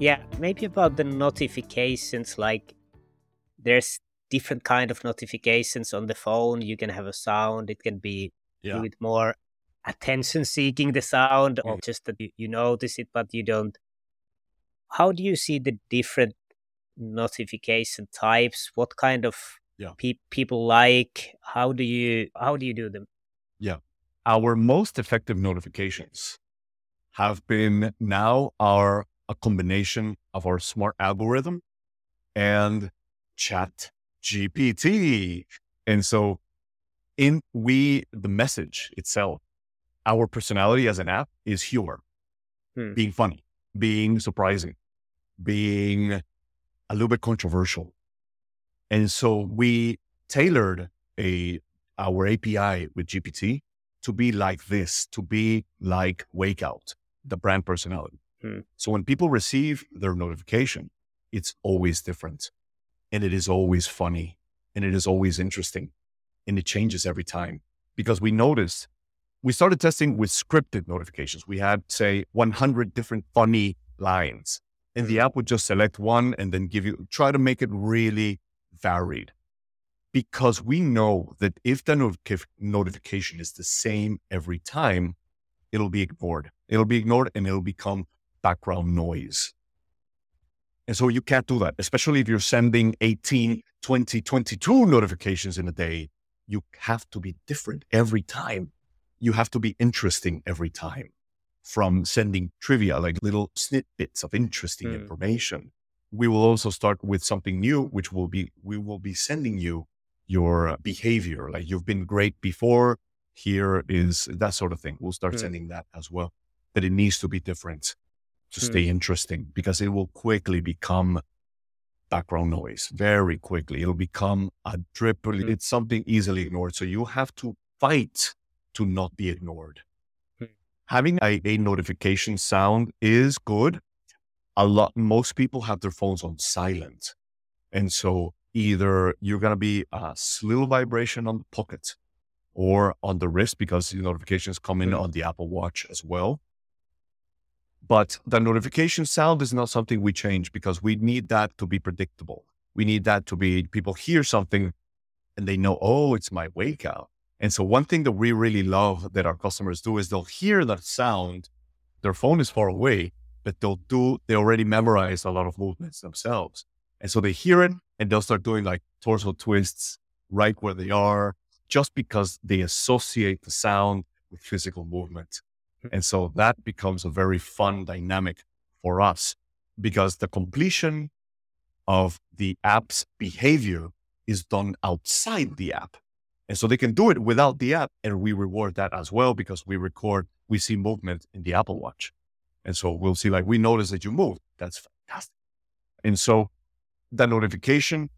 Yeah, maybe about the notifications. Like, there's different kind of notifications on the phone. You can have a sound. It can be Yeah. a bit more attention seeking the sound, or Mhm. just that you, you notice it but you don't. How do you see the different notification types? What kind of Yeah. pe- people like? How do you how do you do them? Yeah, our most effective notifications have been now are a combination of our smart algorithm and chat GPT. And so in we the message itself, our personality as an app is humor, Hmm. being funny, being surprising, being a little bit controversial. And so we tailored a our API with GPT to be like this, to be like Wakeout, the brand personality. Hmm. So when people receive their notification, it's always different. And it is always funny. And it is always interesting. And it changes every time. Because we noticed we started testing with scripted notifications. We had, say, 100 different funny lines. And the app would just select one and then give you, try to make it really varied. Because we know that if the notif- notification is the same every time, it'll be ignored. It'll be ignored and it'll become background noise. And so you can't do that, especially if you're sending 18, 20, 22 notifications in a day. You have to be different every time. You have to be interesting every time. From sending trivia, like little snippets of interesting Mm. information. We will also start with something new, which will be we will be sending you your behavior. Like you've been great before. Here is that sort of thing. We'll start Mm. sending that as well. That it needs to be different to Mm. stay interesting because it will quickly become background noise very quickly. It'll become a drip. Mm. It's something easily ignored. So you have to fight to not be ignored. Mm. Having a, a notification sound is good. A lot, most people have their phones on silent. And so either you're going to be a little vibration on the pocket or on the wrist because the notifications come in on the Apple Watch as well. But the notification sound is not something we change because we need that to be predictable. We need that to be people hear something and they know, oh, it's my wake out. And so one thing that we really love that our customers do is they'll hear that sound. Their phone is far away, but they'll do, they already memorize a lot of movements themselves. And so they hear it and they'll start doing like torso twists right where they are just because they associate the sound with physical movement. And so that becomes a very fun dynamic for us because the completion of the app's behavior is done outside the app. And so they can do it without the app. And we reward that as well because we record, we see movement in the Apple Watch. And so we'll see, like, we notice that you moved. That's fantastic. And so that notification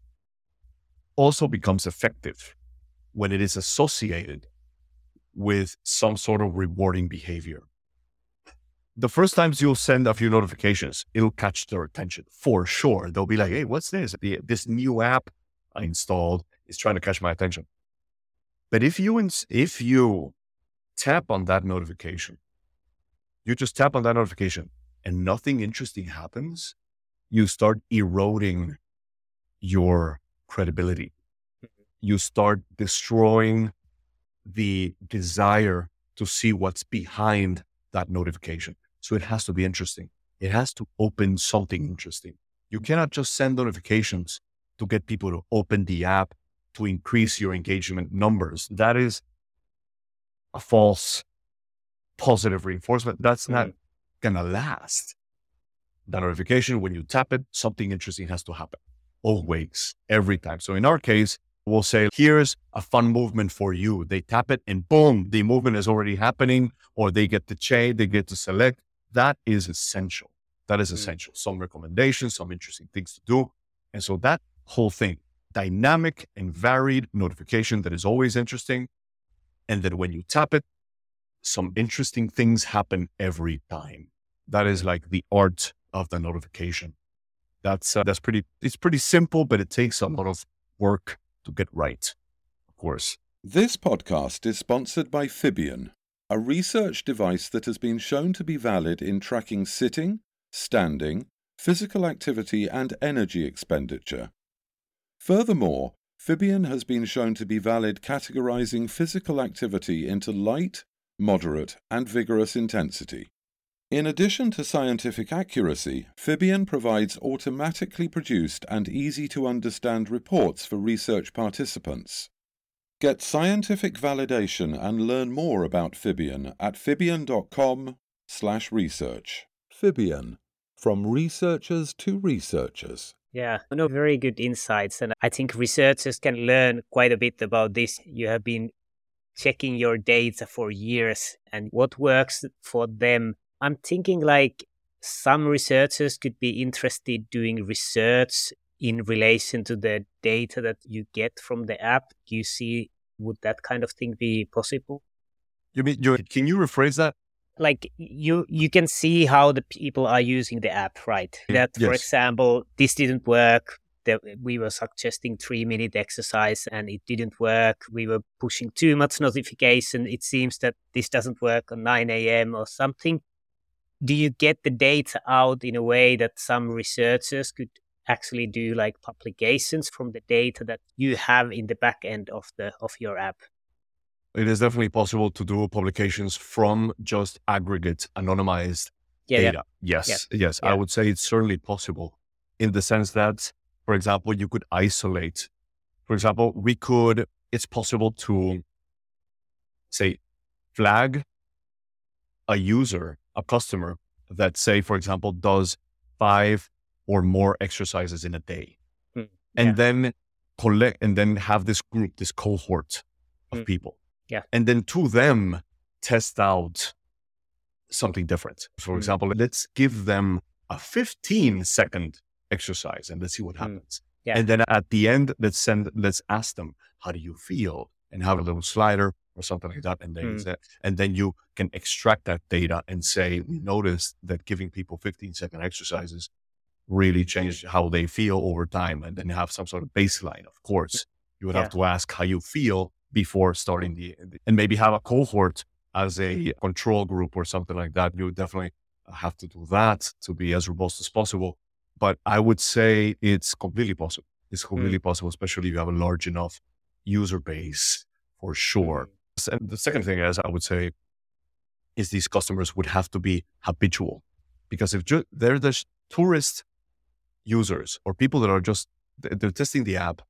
also becomes effective when it is associated with some sort of rewarding behavior. The first times you'll send a few notifications, it'll catch their attention for sure. They'll be like, hey, what's this? The- This new app I installed is trying to catch my attention. But if you, ins- if you tap on that notification, you just tap on that notification and nothing interesting happens, you start eroding your credibility. Mm-hmm. You start destroying the desire to see what's behind that notification. So it has to be interesting. It has to open something interesting. You cannot just send notifications to get people to open the app to increase your engagement numbers. That is a false positive reinforcement. That's not going to last. The notification, when you tap it, something interesting has to happen. Always, every time. So in our case, we'll say, here's a fun movement for you. They tap it and boom, the movement is already happening, or they get to change, they get to select. That is essential. That is Mm. essential. Some recommendations, some interesting things to do. And so that whole thing, dynamic and varied notification that is always interesting. And then when you tap it, some interesting things happen every time. That is like the art of the notification. That's uh, that's pretty. It's pretty simple, but it takes a lot of work to get right. Of course. This podcast is sponsored by Fibion, a research device that has been shown to be valid in tracking sitting, standing, physical activity, and energy expenditure. Furthermore, Fibion has been shown to be valid categorizing physical activity into light, moderate, and vigorous intensity. In addition to scientific accuracy, Fibion provides automatically produced and easy to understand reports for research participants. Get scientific validation and learn more about Fibion at fibion.com/research. Fibion, from researchers to researchers. Yeah, no, very good insights. And I think researchers can learn quite a bit about this. You have been checking your data for years and what works for them. I'm thinking like some researchers could be interested doing research in relation to the data that you get from the app? Do you see would that kind of thing be possible? You mean you, can you rephrase that? Like you you can see how the people are using the app, right? Mm, That for example, this didn't work. That we were suggesting three minute exercise and it didn't work. We were pushing too much notification. It seems that this doesn't work on 9 a.m. or something. Do you get the data out in a way that some researchers could actually do like publications from the data that you have in the back end of the of your app? It is definitely possible to do publications from just aggregate anonymized Yeah, yeah. data. Yes, yes. I would say it's certainly possible in the sense that, for example, you could isolate. For example, we could, it's possible to say, flag a user, a customer that, say, for example, does five or more exercises in a day. Hmm, And yeah. then collect and then have this group, this cohort of Hmm. people. Yeah. And then to them test out something different. For Hmm. example, let's give them a 15 second exercise and let's see what Hmm. happens. Yeah. And then at the end, let's send, let's ask them, how do you feel? And have a little slider or something like that. And then, mm. say- and then you can extract that data and say, we noticed that giving people 15 second exercises really changed how they feel over time. And then you have some sort of baseline. Of course, you would Yeah. have to ask how you feel before starting the, and maybe have a cohort as a control group or something like that. You would definitely have to do that to be as robust as possible. But I would say it's completely possible. It's mm. completely possible, especially if you have a large enough user base for sure. And the second thing is, I would say, is these customers would have to be habitual because if ju- they're the tourist users or people that are just they're testing the app,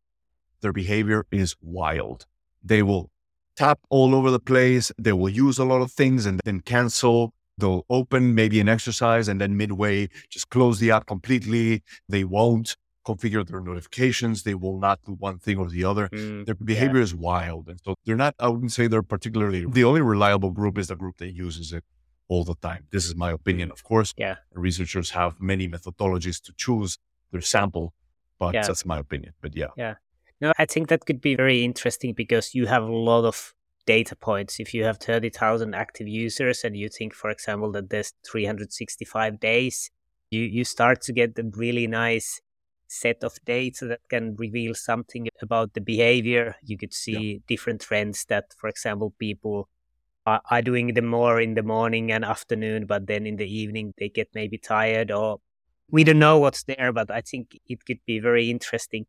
their behavior is wild. They will tap all over the place. They will use a lot of things and then cancel. They'll open maybe an exercise and then midway just close the app completely. They won't configure their notifications. They will not do one thing or the other. Mm, Their behavior is wild. And so they're not, I wouldn't say they're particularly, the only reliable group is the group that uses it all the time. This is my opinion, of course. Yeah. Researchers have many methodologies to choose their sample, but Yeah. that's my opinion. But yeah. yeah. No, I think that could be very interesting because you have a lot of data points. If you have 30,000 active users and you think, for example, that there's 365 days, you, you start to get a really nice set of data that can reveal something about the behavior. You could see different trends that, for example, people are, are doing them more in the morning and afternoon, but then in the evening they get maybe tired or we don't know what's there, but I think it could be very interesting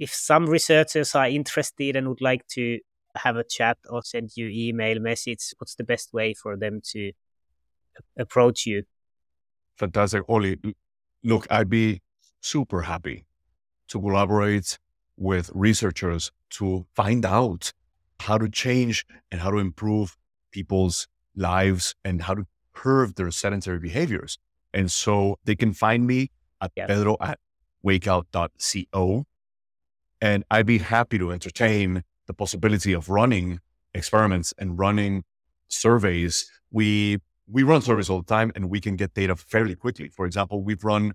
if some researchers are interested and would like to have a chat or send you email message, what's the best way for them to approach you? Fantastic. Olli, look, I'd be super happy to collaborate with researchers to find out how to change and how to improve people's lives and how to curb their sedentary behaviors. And so they can find me at Yeah. pedro at wakeout.co. And I'd be happy to entertain the possibility of running experiments and running surveys. We we run surveys all the time and we can get data fairly quickly. For example, we've run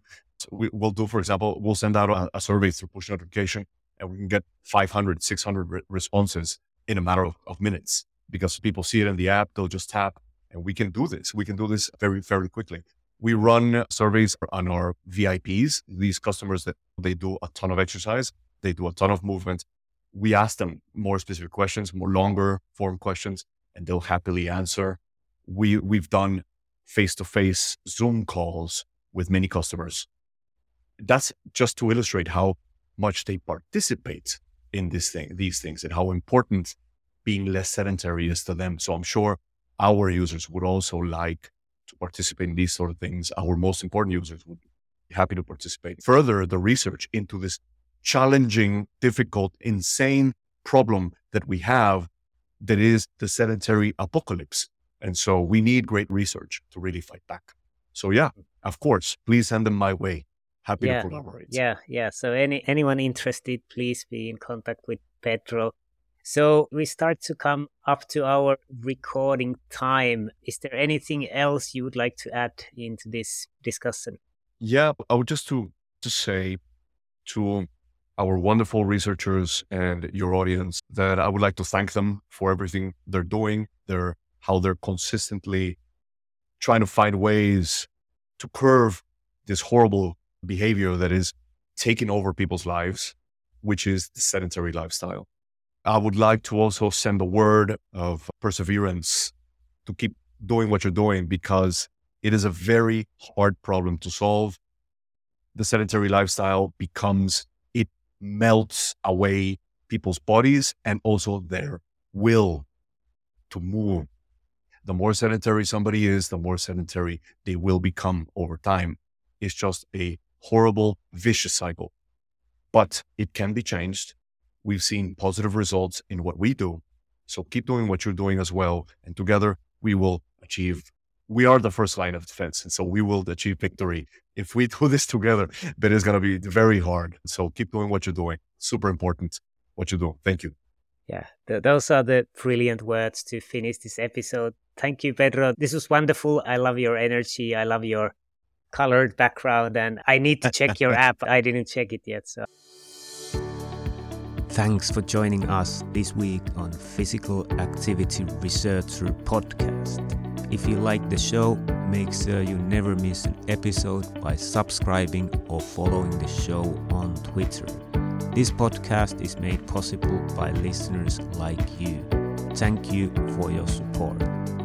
we, will do, for example, we'll send out a, a, survey through push notification and we can get 500, 600 re- responses in a matter of, of minutes because people see it in the app, they'll just tap and we can do this. We can do this very, very quickly. We run surveys on our VIPs, these customers that they do a ton of exercise, they do a ton of movement. We ask them more specific questions, more longer form questions, and they'll happily answer. We we've done face to face Zoom calls with many customers. That's just to illustrate how much they participate in this thing, these things, and how important being less sedentary is to them. So I'm sure our users would also like to participate in these sort of things. Our most important users would be happy to participate. Further, the research into this challenging, difficult, insane problem that we have that is the sedentary apocalypse. And so we need great research to really fight back. So yeah, of course, please send them my way. Happy yeah, to collaborate. Yeah, yeah. So any anyone interested, please be in contact with Pedro. So we start to come up to our recording time. Is there anything else you would like to add into this discussion? Yeah, I would just to to say to our wonderful researchers and your audience that I would like to thank them for everything they're doing. They're how they're consistently trying to find ways to curve this horrible behavior that is taking over people's lives, which is the sedentary lifestyle. I would like to also send a word of perseverance to keep doing what you're doing because it is a very hard problem to solve. The sedentary lifestyle becomes, it melts away people's bodies and also their will to move. The more sedentary somebody is, the more sedentary they will become over time. It's just a horrible, vicious cycle. But it can be changed we've seen positive results in what we do. So keep doing what you're doing as well. And together we will achieve, we are the first line of defense. And so we will achieve victory. If we do this together, but it's going to be very hard. So keep doing what you're doing. Super important what you do. Thank you. Yeah, th- those are the brilliant words to finish this episode. Thank you, Pedro. This was wonderful. I love your energy. I love your colored background, and I need to check your app. I didn't check it yet. So. Thanks for joining us this week on Physical Activity Researcher Podcast. If you like the show, make sure you never miss an episode by subscribing or following the show on Twitter. This podcast is made possible by listeners like you. Thank you for your support.